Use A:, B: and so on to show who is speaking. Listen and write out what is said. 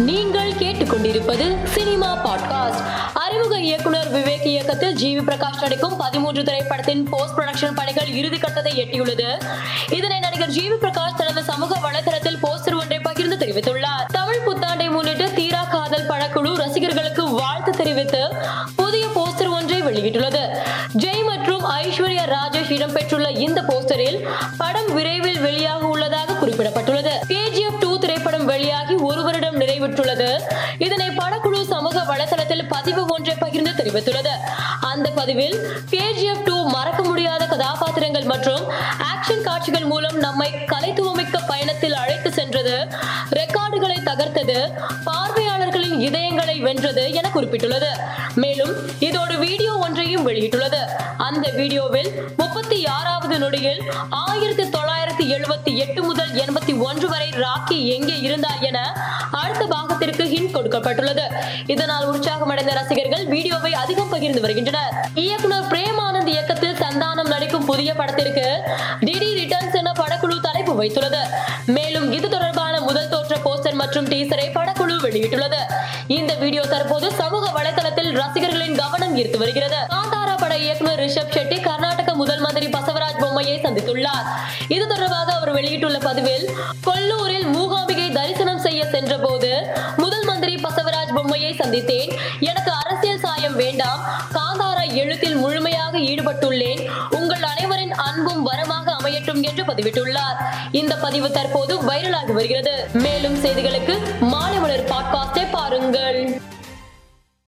A: நீங்கள் கேட்டுக்கொண்டிருப்பது cinema podcast. அறிமுக இயக்குனர் விவேக் இயக்கத்தில் ஜிவி பிரகாஷ் நடிக்கும் பதிமூன்று திரைப்படத்தின் போஸ்ட் ப்ரொடக்ஷன் பணிகள் இறுதிக்கட்டத்தை எட்டியுள்ளது. இதனை நடிகர் ஜிவி பிரகாஷ் தனது சமூக வலைதளத்தில் போஸ்டர் ஒன்றை பகிர்ந்து தெரிவித்துள்ளார். தமிழ் புத்தாண்டை முன்னிட்டு தீரா காதல் படக்குழு ரசிகர்களுக்கு வாழ்த்து தெரிவித்து புதிய போஸ்டர் ஒன்றை வெளியிட்டுள்ளது. ஜெய் மற்றும் ஐஸ்வர்யா ராஜேஷ் இடம்பெற்றுள்ள இந்த போஸ்டரில் படம் விரைவில் வெளியாக உள்ளதாக குறிப்பிடப்பட்டுள்ளது. கேஜிஎஃப் டூ திரைப்படம் வெளியாகி ஒருவர் வெளியிட்டுள்ளது இதனை படக்குழு சமூக வலைதளத்தில் பதிவு ஒன்றை பகிர்ந்து தெரிவித்துள்ளது. அந்த பதிவில் கேஜிஎஃப் டூ மறக்க முடியாத கதாபாத்திரங்கள் மற்றும் ஆக்ஷன் காட்சிகள் மூலம் நம்மை கலைத்துவமிக்க பயணத்தில் அழைத்து சென்றது ரெக்கார்டுகளை தகர்த்தது பார்வையாளர்களின் இதயங்களை வென்றது என குறிப்பிட்டுள்ளது. மேலும் இதோடு வீடியோ ஒன்றையும் வெளியிட்டுள்ளது. அந்த வீடியோவில் முப்பத்தி ஆறாவது நொடியில் ஆயிரத்தி தொள்ளாயிரத்தி எழுபத்தி எட்டு முதல் எண்பத்தி ஒன்று வரை ராக்கி எங்கே இருந்தார் என அடுத்த பாகத்திற்கு ஹிண்ட் கொடுக்கப்பட்டுள்ளது. இதனால் உற்சாகமடைந்த ரசிகர்கள் வீடியோவை அதிகம் பகிர்ந்து வருகின்றனர். இயக்குனர் பிரேமானந்த் இயக்கத்தில் சந்தானம் நடிக்கும் புதிய படத்திற்கு டிடி ரிட்டர்ன்ஸ் என படக்குழு தலைப்பு வைத்துள்ளது. மேலும் இது தொடர்பான முதல் தோற்ற போஸ்டர் மற்றும் டீசரை படக்குழு வெளியிட்டுள்ளது. இந்த வீடியோ தற்போது சமூக வலைதளத்தில் ரசிகர்களின் கவனம் ஈர்த்து வருகிறது. காந்தாரா பட இயக்குனர் ரிஷப் ஷெட்டி சந்தித்துள்ளார். இது தொடர்பாக அவர் வெளியிட்டுள்ள பதிவில் கொல்லூரில் மூகாம்பிகை தரிசனம் செய்ய சென்ற போது முதல் மந்திரி பசவராஜ் பொம்மையை சந்தித்தேன். எனக்கு அரசியல் சாயம் வேண்டாம். காந்தாரா எழுத்தில் முழுமையாக ஈடுபட்டுள்ளேன். உங்கள் அனைவரின் அன்பும் வரமாக அமையட்டும் என்று பதிவிட்டுள்ளார். இந்த பதிவு தற்போது வைரலாகி வருகிறது. மேலும் செய்திகளுக்கு மாலை மலர் பாட்காஸ்டை பாருங்கள்.